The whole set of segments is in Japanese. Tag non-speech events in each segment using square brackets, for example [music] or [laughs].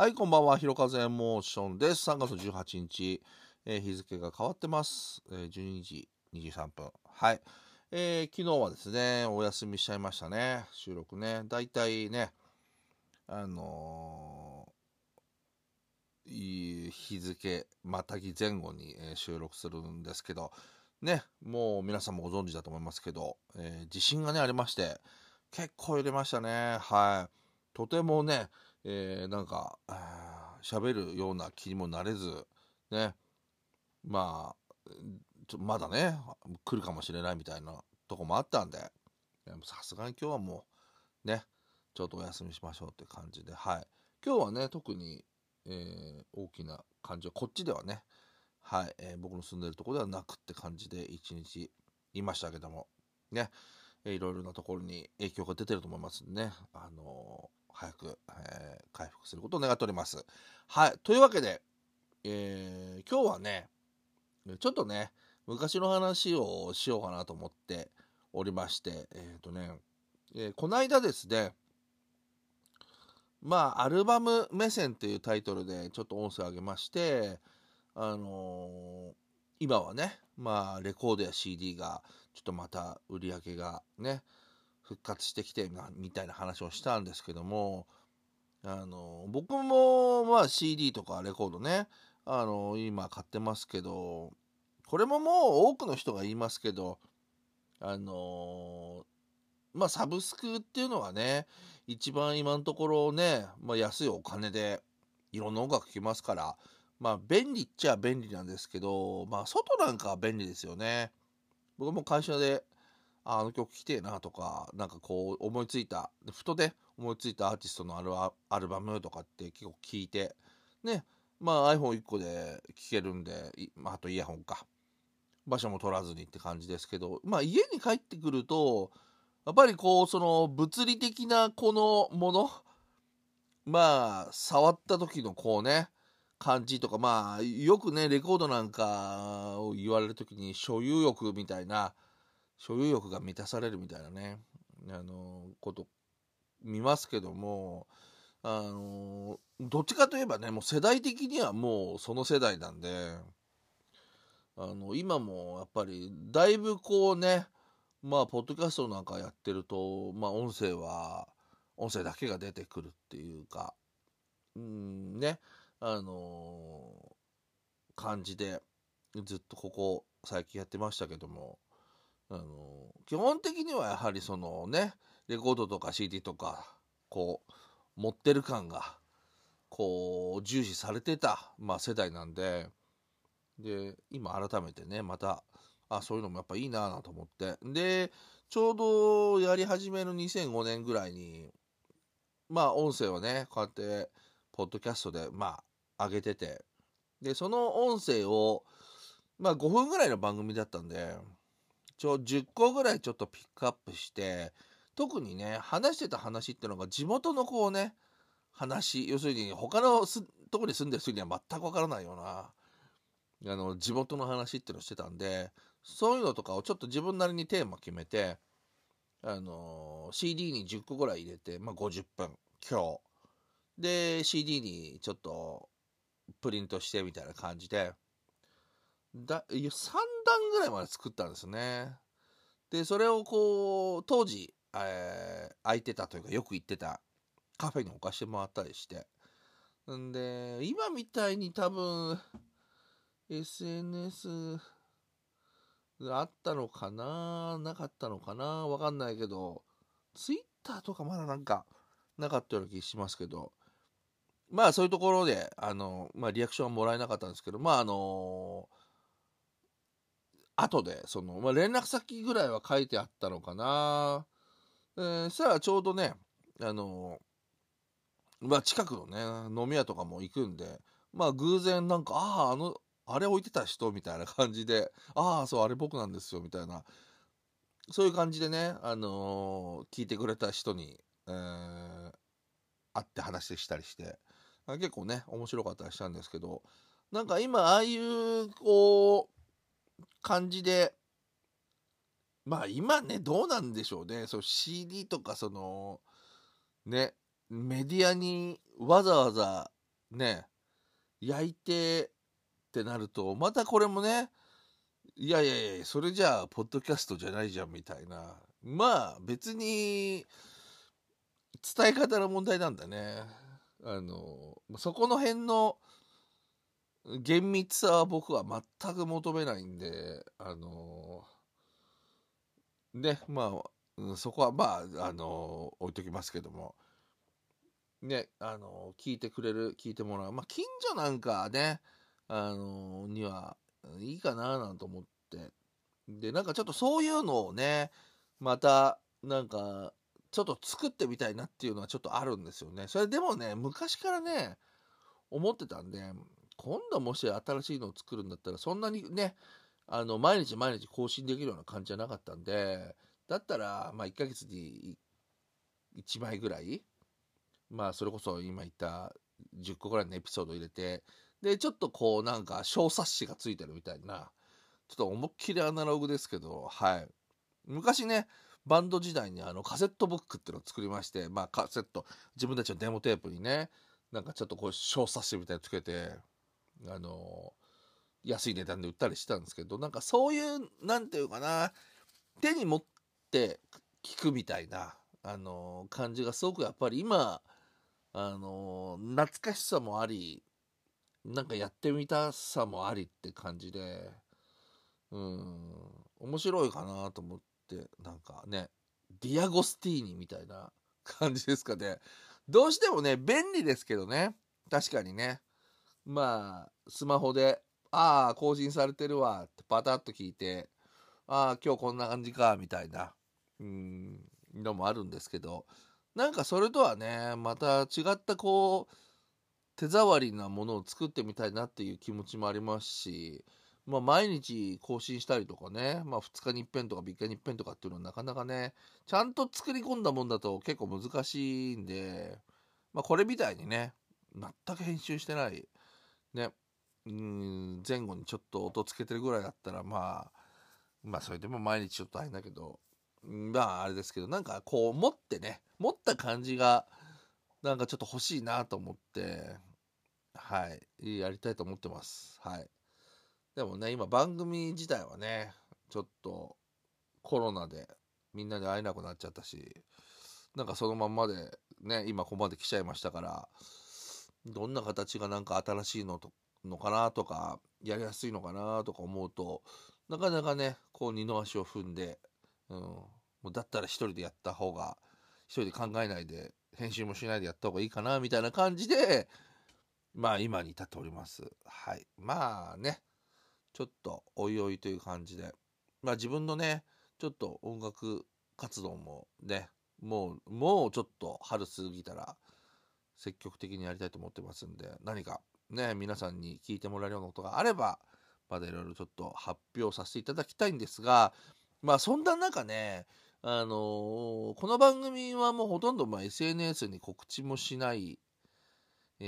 はい、こんばんは。ひろかぜモーションです。3月18日、えー日付が変わってます。えー12時23分。はい。えー昨日はですね、お休みしちゃいましたね。収録ね。だいたいね、あのいい日付、またぎ前後に、え収録するんですけど、ね、もう皆さんもご存知だと思いますけど、えー地震がね、ありまして、結構揺れましたね。はい。とてもね、えーなんか、あ喋るような気にもなれず、ね、まあ、まだね、来るかもしれないみたいなとこもあったんで、さすがに今日はもう、ね、ちょっとお休みしましょうって感じで、はい。今日はね、特に、えー大きな感じは、こっちではね、はい、えー僕の住んでるとこではなくって感じで、一日いましたけども、ね、えいろいろなところに影響が出てると思いますんでね、あのー早く、えー回復することを願っております。はい。というわけで、えー今日はね、ちょっとね、昔の話をしようかなと思っておりまして、えっ、とね、えーこの間ですね、まあ、アルバム目線というタイトルでちょっと音声を上げまして、あのー今はね、まあ、レコードや CD がちょっとまた売り上げがね、復活してきてみたいな話をしたんですけども、あの僕もまあ CD とかレコードね、あの今買ってますけど、これももう多くの人が言いますけど、あのまあサブスクっていうのはね、一番今のところね、まあ、安いお金でいろんな音楽聴けますから、まあ便利っちゃ便利なんですけど、まあ外なんかは便利ですよね。僕も会社であの曲聴きてえなとか、なんかこう思いついた、ふとね、思いついたアーティストのアルバアルバムとかって結構聴いて、ね、まあ iPhone1 個で聴けるんで、まあ、あとイヤホンか。場所も取らずにって感じですけど、まあ家に帰ってくると、やっぱりこう、その物理的なこのもの、まあ、触った時のこうね、感じとか、まあ、よくね、レコードなんかを言われる時に所有欲みたいな、所有欲が満たされるみたいなね、あの、こと見ますけども、あの、どっちかといえばね、もう世代的にはもうその世代なんで、あの、今もやっぱりだいぶこうね、まあ、ポッドキャストなんかやってると、まあ、音声は、音声だけが出てくるっていうか、うん、ね、あの感じで、ずっとここ最近やってましたけども、あの基本的にはやはりそのね、レコードとか CD とか、こう、持ってる感が、こう、重視されてた、まあ、世代なんで、で、今改めてね、また、あ、そういうのもやっぱいいなぁなと思って。で、ちょうどやり始めの2005年ぐらいに、まあ音声をね、こうやって、ポッドキャストで、まあ、上げてて、で、その音声を、まあ5分ぐらいの番組だったんで、ちょ、10個ぐらいちょっとピックアップして、特にね、話してた話ってのが地元のこうね、話、要するに他のとこに住んでる人には全くわからないような、あの、地元の話ってのしてたんで、そういうのとかをちょっと自分なりにテーマ決めて、あの CD に10個ぐらい入れて、まあ、50分、今日。で、CD にちょっとプリントしてみたいな感じで、だ、3段ぐらいまで作ったんですね。で、それをこう、当時、えー空いてたというか、よく行ってたカフェに置かしてもらったりして。んで、今みたいに多分、SNS があったのかな？なかったのかな？わかんないけど、ツイッターとかまだなんかなかったような気しますけど、まあそういうところで、あの、まあリアクションはもらえなかったんですけど、まああの後で、その、まあ連絡先ぐらいは書いてあったのかなえー、そしたらちょうどね、あのまあ近くのね、飲み屋とかも行くんで、まあ偶然なんか、ああ、あの、あれ置いてた人みたいな感じで、ああ、そう、あれ僕なんですよ、みたいな。そういう感じでね、あのー聞いてくれた人に、えー会って話したりして、結構ね、面白かったりしたんですけど、なんか今、ああいう、こう、感じで、まあ今ね、どうなんでしょうね。そう CD とかその、ね、メディアにわざわざね、焼いてってなると、またこれもね、いやいやいや、それじゃあ、ポッドキャストじゃないじゃんみたいな。まあ、別に、伝え方の問題なんだね。あの、そこの辺の厳密さは僕は全く求めないんで、あの、ね、まあ、そこはまあ、あの、置いときますけども。ね、あの、聞いてくれる、聞いてもらう。まあ、近所なんかね、あの、にはいいかななんて思って。で、なんかちょっとそういうのをね、また、なんか、ちょっと作ってみたいなっていうのはちょっとあるんですよね。それでもね、昔からね、思ってたんで、今度もし新しいのを作るんだったら、そんなにね、あの、毎日毎日更新できるような感じじゃなかったんで、だったら、まあ、1ヶ月に1枚ぐらい、まあ、それこそ今言った10個ぐらいのエピソード入れて、で、ちょっとこう、なんか小冊子がついてるみたいな、ちょっと思いっきりアナログですけど、はい。昔ね、バンド時代にあのカセットブックっていうのを作りまして、まあカセット、自分たちのデモテープにね、なんかちょっとこう小冊子みたいにつけて、あの安い値段で売ったりしたんですけど、なんかそういう、なんていうかな、手に持って聞くみたいな、あの感じがすごくやっぱり今、あの懐かしさもあり、なんかやってみたさもありって感じで、うん、面白いかなと思って、なんかね、ディアゴスティーニみたいな感じですかね。どうしてもね、便利ですけどね。確かにね。まあ、スマホで、ああ、更新されてるわってパタッと聞いて、ああ、今日こんな感じか、みたいな、うん、のもあるんですけど、なんかそれとはね、また違ったこう、手触りなものを作ってみたいなっていう気持ちもありますし、まあ、毎日更新したりとかね、まあ、2日に一遍とか3日に一遍とかっていうのはなかなかね、ちゃんと作り込んだもんだと結構難しいんで、まあ、これみたいにね、全く編集してない、ね、うん前後にちょっと音つけてるぐらいだったら、まあ、まあ、それでも毎日ちょっと大変だけど、まあ、あれですけど、なんかこう、持ってね、持った感じが、なんかちょっと欲しいなと思って、はい、やりたいと思ってます。はい。でもね、今番組自体はね、ちょっとコロナでみんなで会えなくなっちゃったし、なんかそのまんまでね、今ここまで来ちゃいましたから、どんな形がなんか新しいのとのかなとか、やりやすいのかなとか思うと、なかなかね、こう二の足を踏んで、うん、もうだったら一人でやった方が、一人で考えないで、編集もしないでやった方がいいかな、みたいな感じで、まあ今に至っております。はい。まあね、ちょっとおいおいという感じで、まあ自分のね、ちょっと音楽活動もね、もう、もうちょっと春過ぎたら積極的にやりたいと思ってますんで、何かね、皆さんに聞いてもらえるようなことがあれば、まだいろいろちょっと発表させていただきたいんですが、まあそんな中ね、あのー、この番組はもうほとんどまあ SNS に告知もしない、え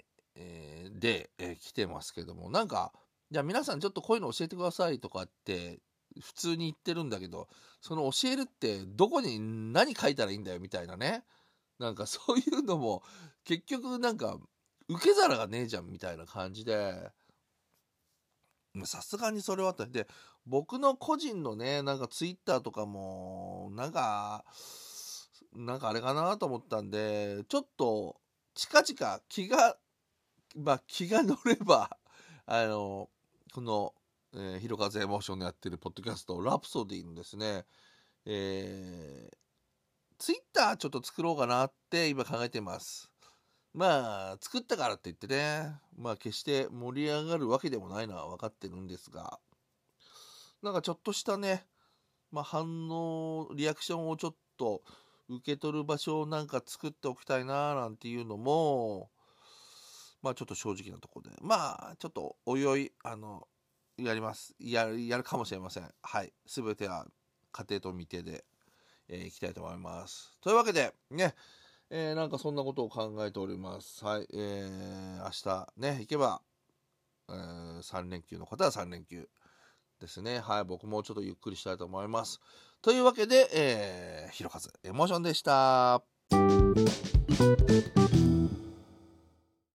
ーえー、で、えー、来てますけども、なんか、じゃあ皆さんちょっとこういうの教えてくださいとかって普通に言ってるんだけど、その教えるってどこに何書いたらいいんだよみたいなね。なんか [laughs] そういうのも結局なんか受け皿がねえじゃんみたいな感じで、さすがにそれはあった。で、僕の個人のね、なんかツイッターとかも、なんか、なんかあれかなと思ったんで、ちょっと近々気が、まあ気が乗れば、[laughs] あの、この、えー、ひろかずエモーションでやってるポッドキャスト、ラプソディのですね、えー、ツイッターちょっと作ろうかなって今考えてます。まあ、作ったからって言ってね、まあ決して盛り上がるわけでもないのは分かってるんですが、なんかちょっとしたね、まあ反応、リアクションをちょっと受け取る場所をなんか作っておきたいななんていうのも、まあちょっと正直なとこで、まあちょっとおいおい、あの、やります。やる、やるかもしれません。はい。すべては家庭と未定で、えー、いきたいと思います。というわけで、ね、えー、なんかそんなことを考えております。はい。えー、明日ね、行けば、えー、3連休の方は3連休ですね。はい。僕もちょっとゆっくりしたいと思います。というわけで、えー、ひろかずエモーションでした。